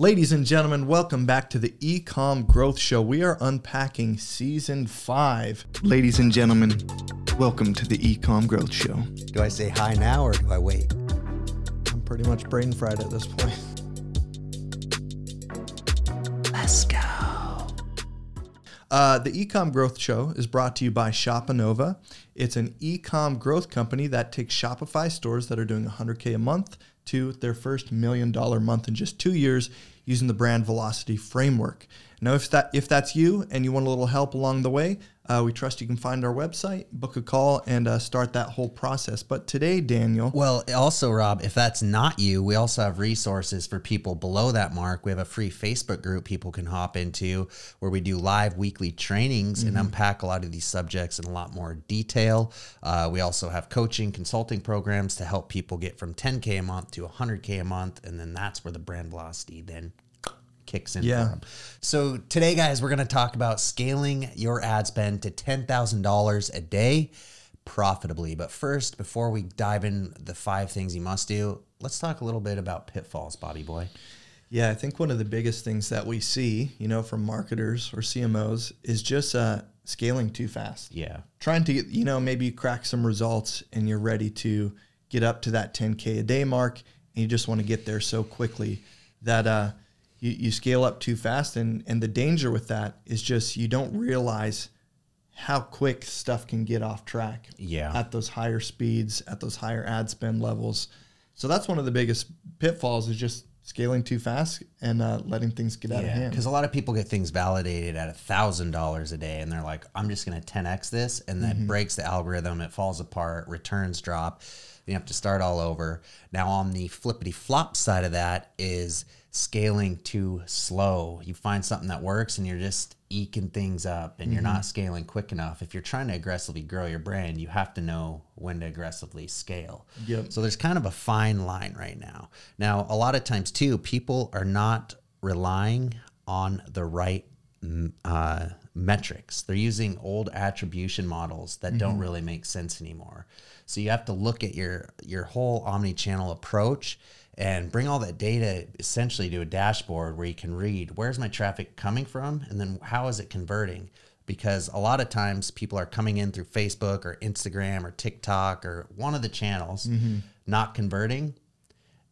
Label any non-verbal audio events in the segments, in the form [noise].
Ladies and gentlemen, welcome back to the Ecom Growth Show. We are unpacking season five. Ladies and gentlemen, welcome to the Ecom Growth Show. Do I say hi now or do I wait? I'm pretty much brain fried at this point. Let's go. Uh, the Ecom Growth Show is brought to you by Shopanova. It's an ecom growth company that takes Shopify stores that are doing 100K a month to their first million dollar month in just two years using the brand velocity framework. Now, if that if that's you and you want a little help along the way, uh, we trust you can find our website, book a call, and uh, start that whole process. But today, Daniel, Well, also, Rob, if that's not you, we also have resources for people below that mark. We have a free Facebook group people can hop into where we do live weekly trainings and unpack a lot of these subjects in a lot more detail. Uh, we also have coaching, consulting programs to help people get from 10K a month to 100K a month. And then that's where the brand velocity then kicks in Yeah. from. So today, guys, we're going to talk about scaling your ad spend to $10,000 a day profitably. But first, before we dive in the five things you must do, let's talk a little bit about pitfalls, Bobby Boy. Yeah, I think one of the biggest things that we see, you know, from marketers or CMOs is just uh, scaling too fast. Yeah. Trying to, get, you know, maybe you crack some results and you're ready to get up to that 10K a day mark and you just want to get there so quickly that uh, you, you scale up too fast. And, and the danger with that is just you don't realize how quick stuff can get off track Yeah. at those higher speeds, at those higher ad spend levels. So that's one of the biggest pitfalls is just scaling too fast and uh, letting things get out of hand. because a lot of people get things validated at a thousand dollars a day, and they're like, "I'm just going to 10x this," and that breaks the algorithm. It falls apart, returns drop. You have to start all over. Now, on the flippity flop side of that is scaling too slow. You find something that works, and you're just eking things up, and you're not scaling quick enough. If you're trying to aggressively grow your brand, you have to know when to aggressively scale. Yep. So there's kind of a fine line right now. Now, a lot of times too, people are not relying on the right mm, uh, metrics. They're using old attribution models that don't really make sense anymore. So you have to look at your your whole omni-channel approach and bring all that data essentially to a dashboard where you can read where's my traffic coming from? And then how is it converting? Because a lot of times people are coming in through Facebook or Instagram or TikTok or one of the channels mm-hmm. not converting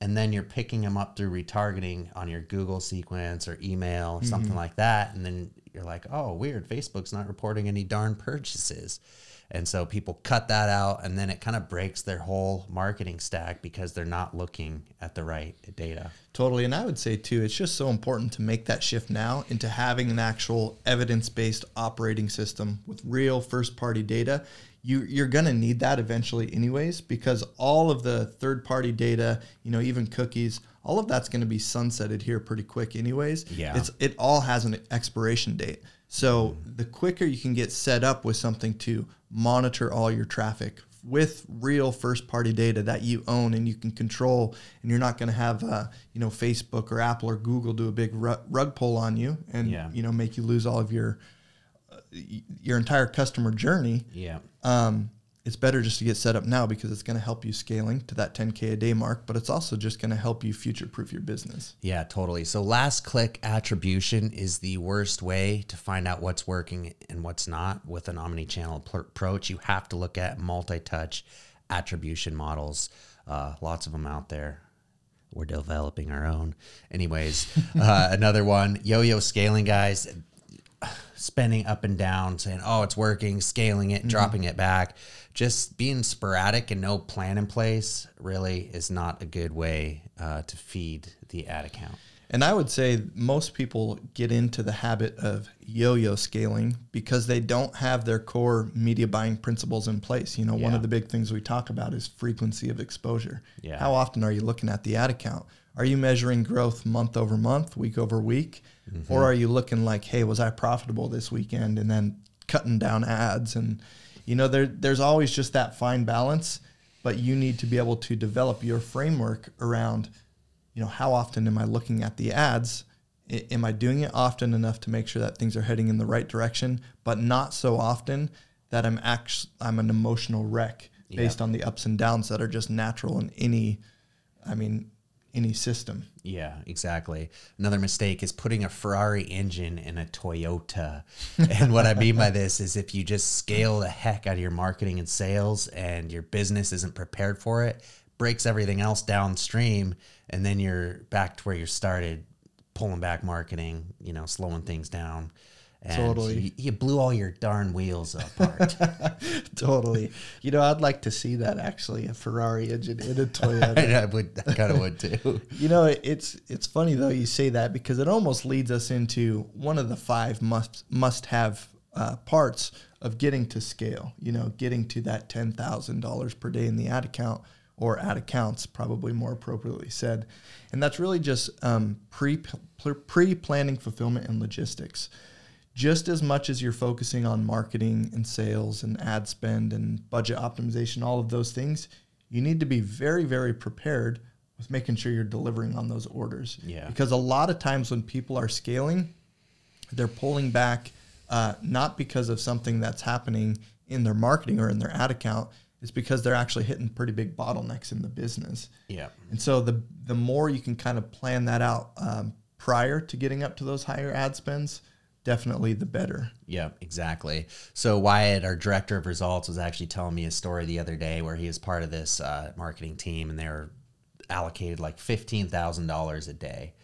and then you're picking them up through retargeting on your Google sequence or email or something mm-hmm. like that. And then you're like oh weird. Facebook's not reporting any darn purchases and so people cut that out and then it kind of breaks their whole marketing stack because they're not looking at the right data Totally. And I would say, too, it's just so important to make that shift now into having an actual evidence based operating system with real first party data. You, you're going to need that eventually, anyways, because all of the third party data, you know, even cookies, all of that's going to be sunsetted here pretty quick, anyways. Yeah. It's, it all has an expiration date. So mm-hmm. the quicker you can get set up with something to monitor all your traffic with real first party data that you own and you can control and you're not going to have uh, you know facebook or apple or google do a big rug pull on you and Yeah. you know make you lose all of your uh, your entire customer journey yeah um, it's better just to get set up now because it's going to help you scaling to that 10k a day mark but it's also just going to help you future proof your business Yeah, totally. So last click attribution is the worst way to find out what's working and what's not with an omni-channel pr- approach. You have to look at multi-touch attribution models. Uh, lots of them out there. We're developing our own. Anyways, [laughs] uh, another one, yo-yo scaling, guys. Spending up and down, saying, "Oh, it's working," scaling it, dropping it back. Just being sporadic and no plan in place really is not a good way uh, to feed the ad account. And I would say most people get into the habit of yo-yo scaling because they don't have their core media buying principles in place. You know, one of the big things we talk about is frequency of exposure. Yeah. How often are you looking at the ad account? Are you measuring growth month over month, week over week? Mm-hmm. Or are you looking like, hey, was I profitable this weekend? And then cutting down ads. And, you know, there, there's always just that fine balance, but you need to be able to develop your framework around you know, how often am I looking at the ads? I- Am I doing it often enough to make sure that things are heading in the right direction, but not so often that I'm actually I'm an emotional wreck based on the ups and downs that are just natural in any, I mean, any system. Yeah, exactly. Another mistake is putting a Ferrari engine in a Toyota. [laughs] and what I mean by this is if you just scale the heck out of your marketing and sales and your business isn't prepared for it, breaks everything else downstream, and then you're back to where you started, pulling back marketing, you know, slowing things down. And Totally. You, you blew all your darn wheels apart. [laughs] totally. You know, I'd like to see that actually a Ferrari engine in a Toyota. [laughs] I, would, I kind of would too. [laughs] You know, it's it's funny though you say that because it almost leads us into one of the five must must have uh, parts of getting to scale. You know, getting to that ten thousand dollars per day in the ad account or ad accounts, probably more appropriately said, and that's really just um, pre pre planning fulfillment and logistics. Just as much as you're focusing on marketing and sales and ad spend and budget optimization, all of those things, you need to be very, very prepared with making sure you're delivering on those orders. Yeah. Because a lot of times when people are scaling, they're pulling back uh, not because of something that's happening in their marketing or in their ad account. It's because they're actually hitting pretty big bottlenecks in the business. Yeah. And so the the more you can kind of plan that out um, prior to getting up to those higher ad spends, definitely the better. Yeah, exactly. So Wyatt, our director of results, was actually telling me a story the other day where he was part of this uh, marketing team, and they were allocated like fifteen thousand dollars a day,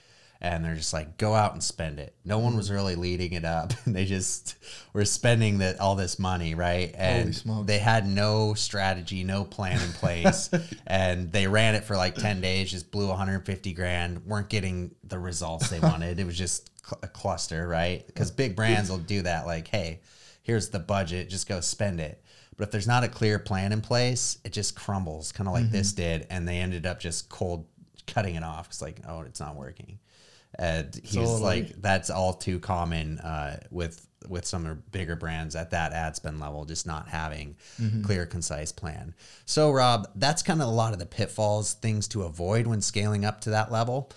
and they're just like, go out and spend it. No one was really leading it up. [laughs] they just were spending that all this money, right? And they had no strategy, no plan in place, [laughs] and they ran it for like ten days, just blew one hundred fifty grand, weren't getting the results they wanted. it was just a cluster, right? Because big brands will do that, like, hey, here's the budget, just go spend it. But if there's not a clear plan in place, it just crumbles, kind of like this did, and they ended up just cold cutting it off. It's like, oh, it's not working. And he's Totally. like, that's all too common uh, with with some of the bigger brands at that ad spend level, just not having clear, concise plan. So, Rob, that's kind of a lot of the pitfalls, things to avoid when scaling up to that level.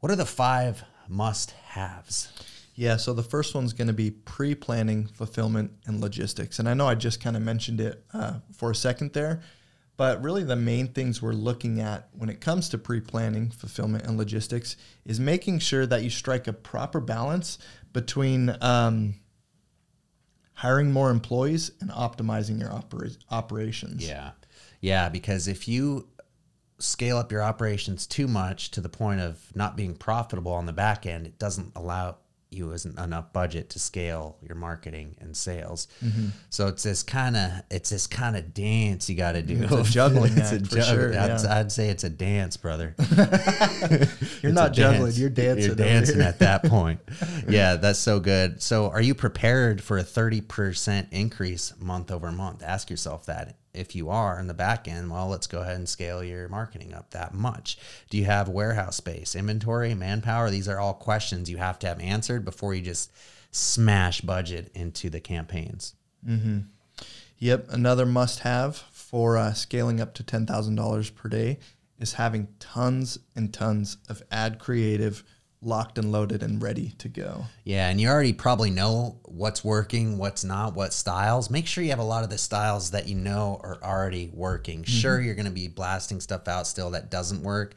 What are the five must haves? Yeah, so the first one's going to be pre planning, fulfillment, and logistics. And I know I just kind of mentioned it uh, for a second there, but really the main things we're looking at when it comes to pre planning, fulfillment, and logistics is making sure that you strike a proper balance between um, hiring more employees and optimizing your opera- operations. Yeah. Yeah. Because if you scale up your operations too much to the point of not being profitable on the back end, it doesn't allow you isn't enough budget to scale your marketing and sales. Mm-hmm. So it's this kind of it's this kind of dance you got to do. It's a [laughs] juggling It's a act for juggle- sure, I'd. I'd say it's a dance, brother. [laughs] You're not juggling, dance. you're dancing. You're dancing at that [laughs] point. yeah, that's so good. So, are you prepared for a 30% increase month over month? Ask yourself that. If you are in the back end, well, let's go ahead and scale your marketing up that much. Do you have warehouse space, inventory, manpower? These are all questions you have to have answered before you just smash budget into the campaigns. Yep, another must have for uh, scaling up to $10,000 per day is having tons and tons of ad creative locked and loaded and ready to go. Yeah, and you already probably know what's working, what's not, what styles. Make sure you have a lot of the styles that you know are already working. Mm-hmm. Sure, you're going to be blasting stuff out still that doesn't work,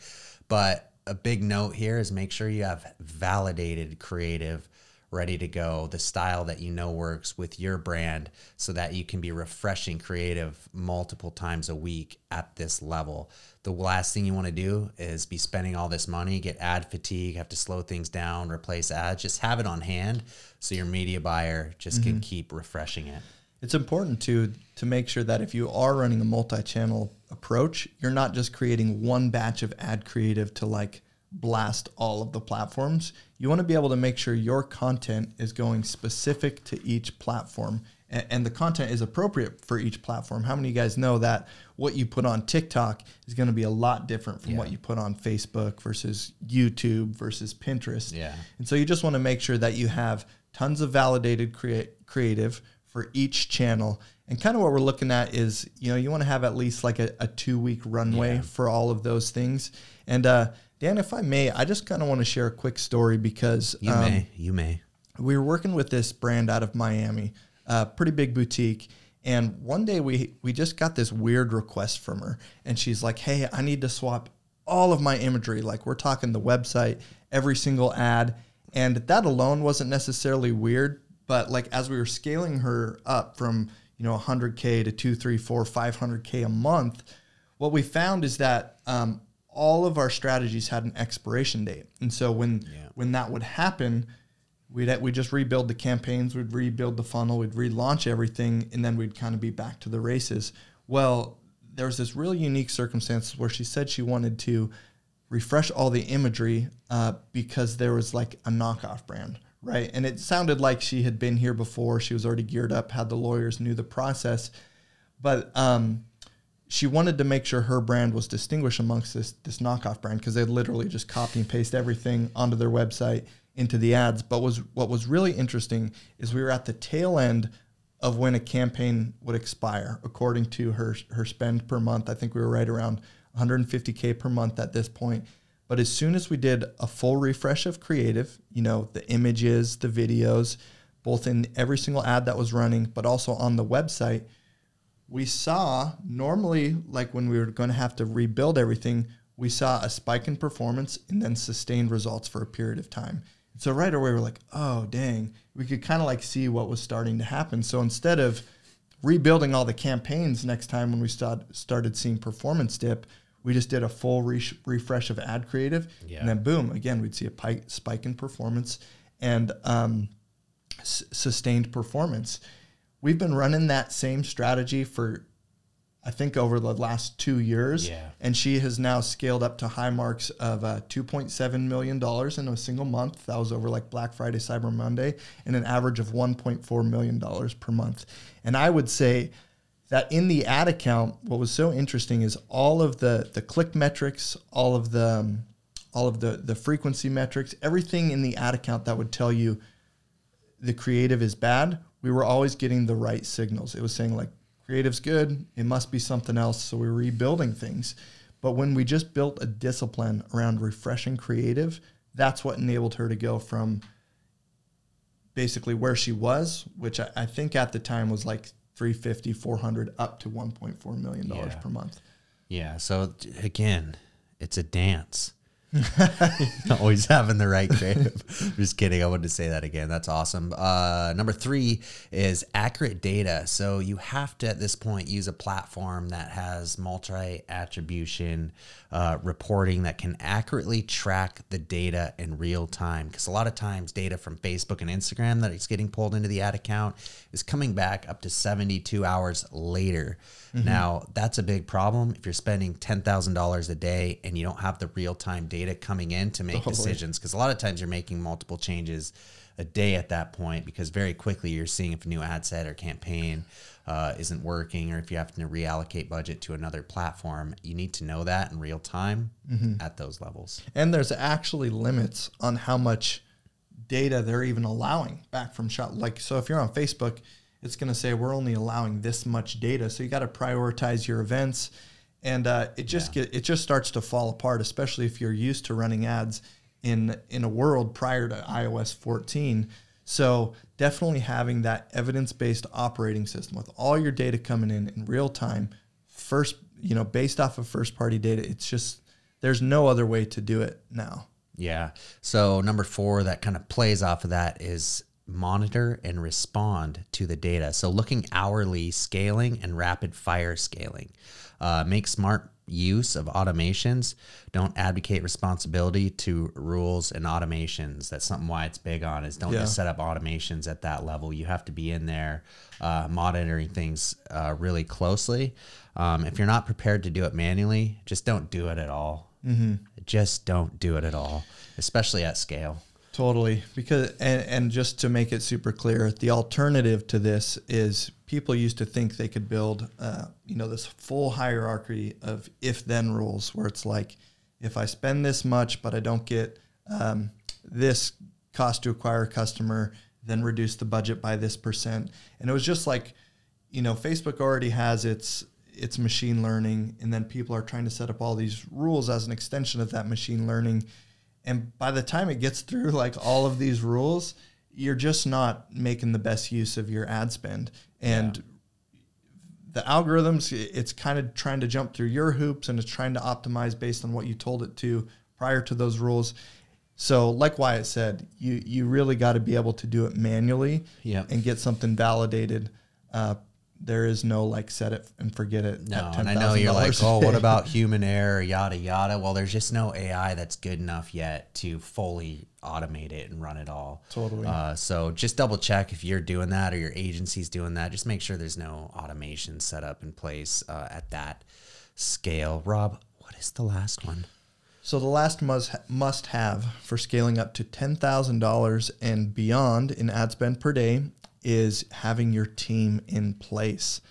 but a big note here is make sure you have validated creative ready to go, the style that you know works with your brand so that you can be refreshing creative multiple times a week at this level. The last thing you want to do is be spending all this money, get ad fatigue, have to slow things down, replace ads. Just have it on hand so your media buyer just can mm-hmm. keep refreshing it. It's important to to make sure that if you are running a multi-channel approach, you're not just creating one batch of ad creative to like blast all of the platforms. You want to be able to make sure your content is going specific to each platform and, and the content is appropriate for each platform. How many of you guys know that what you put on TikTok is going to be a lot different from what you put on Facebook versus YouTube versus Pinterest? Yeah. And so you just want to make sure that you have tons of validated create, creative for each channel. And kind of what we're looking at is, you know, you want to have at least like a, a two week runway Yeah. for all of those things. And uh, Dan, if I may, I just kind of want to share a quick story because You um, may, you may. we were working with this brand out of Miami, a pretty big boutique. And one day we we just got this weird request from her, and she's like, "Hey, I need to swap all of my imagery. Like we're talking the website, every single ad. And that alone wasn't necessarily weird, but like as we were scaling her up from, you know, 100K to two, three, four, 500K a month, what we found is that um, all of our strategies had an expiration date. And so when, Yeah. when that would happen, we'd we just rebuild the campaigns, we'd rebuild the funnel, we'd relaunch everything, and then we'd kind of be back to the races. Well, there was this really unique circumstance where she said she wanted to refresh all the imagery uh, because there was like a knockoff brand, right? And it sounded like she had been here before. She was already geared up, had the lawyers, knew the process, but um, she wanted to make sure her brand was distinguished amongst this this knockoff brand because they literally just copy and paste everything onto their website into the ads. But was what was really interesting is we were at the tail end of when a campaign would expire according to her her spend per month. I think we were right around 150k per month at this point. But as soon as we did a full refresh of creative, you know, the images, the videos, both in every single ad that was running, but also on the website, we saw normally like when we were going to have to rebuild everything we saw a spike in performance and then sustained results for a period of time. So right away we're like oh dang. We could kind of like see what was starting to happen. So instead of rebuilding all the campaigns next time when we start, started seeing performance dip we just did a full re- refresh of ad creative. Yeah. and then boom again we'd see a pi- spike in performance and um, s- sustained performance we've been running that same strategy for I think over the last two years. Yeah. And she has now scaled up to high marks of uh, $2.7 million in a single month. That was over like Black Friday, Cyber Monday, and an average of $1.4 million per month. And I would say that in the ad account, what was so interesting is all of the, the click metrics, all of the, um, all of the, the frequency metrics, everything in the ad account that would tell you the creative is bad, we were always getting the right signals. It was saying like creative's good, it must be something else. So we were rebuilding things. But when we just built a discipline around refreshing creative, that's what enabled her to go from basically where she was, which I, I think at the time was like 350, 400 up to 1.4 million dollars Yeah. per month. Yeah. So again, it's a dance. [laughs] Always having the right creative. [laughs] Just kidding. I wanted to say that again. That's awesome. Uh, number three is accurate data. So you have to, at this point, use a platform that has multi attribution uh, reporting that can accurately track the data in real time. Because a lot of times, data from Facebook and Instagram that is getting pulled into the ad account is coming back up to 72 hours later. Now, that's a big problem if you're spending $10,000 a day and you don't have the real time data coming in to make Totally. decisions. Because a lot of times you're making multiple changes a day at that point because very quickly you're seeing if a new ad set or campaign uh, isn't working or if you have to reallocate budget to another platform. You need to know that in real time at those levels. And there's actually limits on how much data they're even allowing back from shot Like, so if you're on Facebook, it's going to say we're only allowing this much data. So you got to prioritize your events, and uh, it just get it just starts to fall apart, especially if you're used to running ads in in a world prior to iOS 14. So definitely having that evidence-based operating system with all your data coming in in real time, first you know based off of first-party data. It's just there's no other way to do it now. Yeah. So number four that kind of plays off of that is monitor and respond to the data. So looking hourly scaling and rapid fire scaling. Uh, make smart use of automations. Don't advocate responsibility to rules and automations. That's something Wyatt's big on is don't Yeah. just set up automations at that level. You have to be in there uh, monitoring things uh, really closely. Um, if you're not prepared to do it manually, just don't do it at all. Just don't do it at all, especially at scale. Totally, because and, and just to make it super clear, the alternative to this is people used to think they could build, uh, you know, this full hierarchy of if-then rules, where it's like, if I spend this much but I don't get um, this cost to acquire a customer, then reduce the budget by this percent, and it was just like, you know, Facebook already has its its machine learning, and then people are trying to set up all these rules as an extension of that machine learning and by the time it gets through like all of these rules, you're just not making the best use of your ad spend. And the algorithms, it's kind of trying to jump through your hoops and it's trying to optimize based on what you told it to prior to those rules. So, like Wyatt said, you you really got to be able to do it manually Yep. and get something validated. Uh, there is no like set it and forget it. No, at and I know you're like, $10,000 oh, what about [laughs] human error, yada yada. Well, there's just no AI that's good enough yet to fully automate it and run it all. Totally. Uh, so just double check if you're doing that or your agency's doing that. Just make sure there's no automation set up in place uh, at that scale. Rob, what is the last one? So the last must must have for scaling up to ten thousand dollars and beyond in ad spend per day is having your team in place.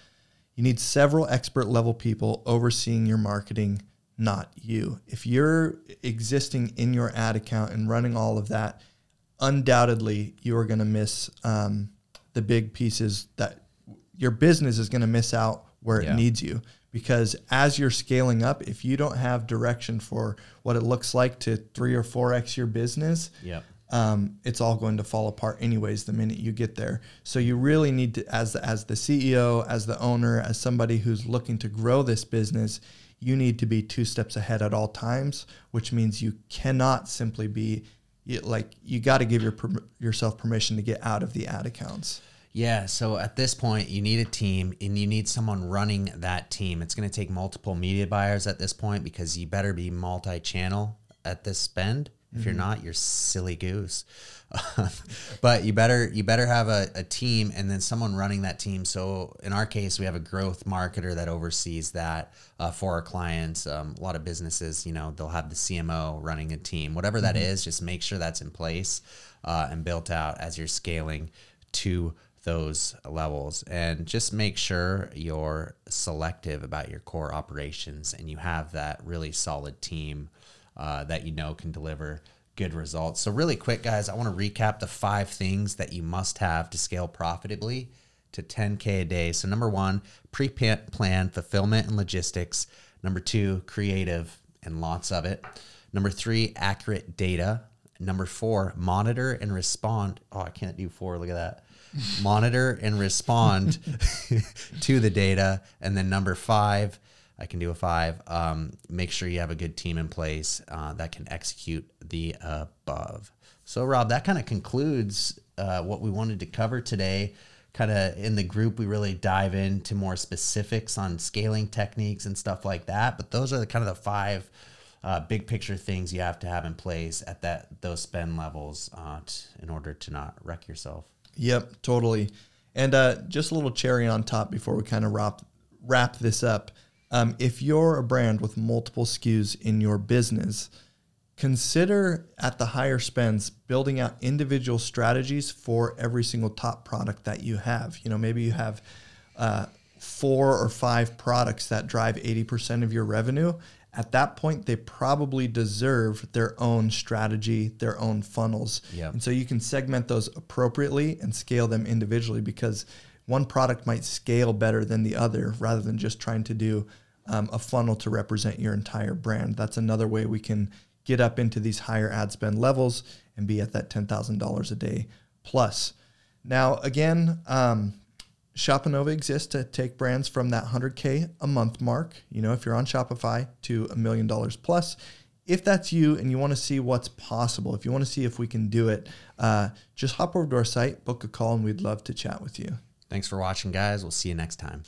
You need several expert level people overseeing your marketing, not you. If you're existing in your ad account and running all of that, undoubtedly you are going to miss um, the big pieces that your business is going to miss out where Yeah. it needs you because as you're scaling up if you don't have direction for what it looks like to 3 or 4x your business Yep. Um, it's all going to fall apart anyways the minute you get there so you really need to as as the ceo as the owner as somebody who's looking to grow this business you need to be two steps ahead at all times which means you cannot simply be like you got to give your yourself permission to get out of the ad accounts Yeah, so at this point, you need a team and you need someone running that team. It's going to take multiple media buyers at this point because you better be multi channel at this spend. If you're not, you're silly goose. [laughs] but you better you better have a, a team and then someone running that team. So in our case, we have a growth marketer that oversees that uh, for our clients. Um, a lot of businesses, you know, they'll have the CMO running a team. Whatever that is, just make sure that's in place uh, and built out as you're scaling to those levels and just make sure you're selective about your core operations and you have that really solid team uh, that you know can deliver good results. So, really quick, guys, I want to recap the five things that you must have to scale profitably to 10K a day. So, number one, pre plan fulfillment and logistics. Number two, creative and lots of it. Number three, accurate data. Number four, monitor and respond. Oh, I can't do four. Look at that. Monitor and respond [laughs] to the data. And then number five, I can do a five. Um, make sure you have a good team in place uh, that can execute the above. So, Rob, that kind of concludes uh, what we wanted to cover today. Kind of in the group, we really dive into more specifics on scaling techniques and stuff like that. But those are the kind of the five uh, big picture things you have to have in place at that those spend levels uh, t- in order to not wreck yourself. Yep, totally. And uh, just a little cherry on top before we kind of wrap wrap this up. Um, if you're a brand with multiple SKUs in your business, consider at the higher spends building out individual strategies for every single top product that you have. You know, maybe you have uh, four or five products that drive 80% of your revenue. At that point, they probably deserve their own strategy, their own funnels. Yep. And so you can segment those appropriately and scale them individually because one product might scale better than the other rather than just trying to do um, a funnel to represent your entire brand. That's another way we can get up into these higher ad spend levels and be at that $10,000 a day plus. Now, again, um, Shopanova exists to take brands from that 100K a month mark, you know, if you're on Shopify to a million dollars plus. If that's you and you want to see what's possible, if you want to see if we can do it, uh, just hop over to our site, book a call, and we'd love to chat with you. Thanks for watching, guys. We'll see you next time.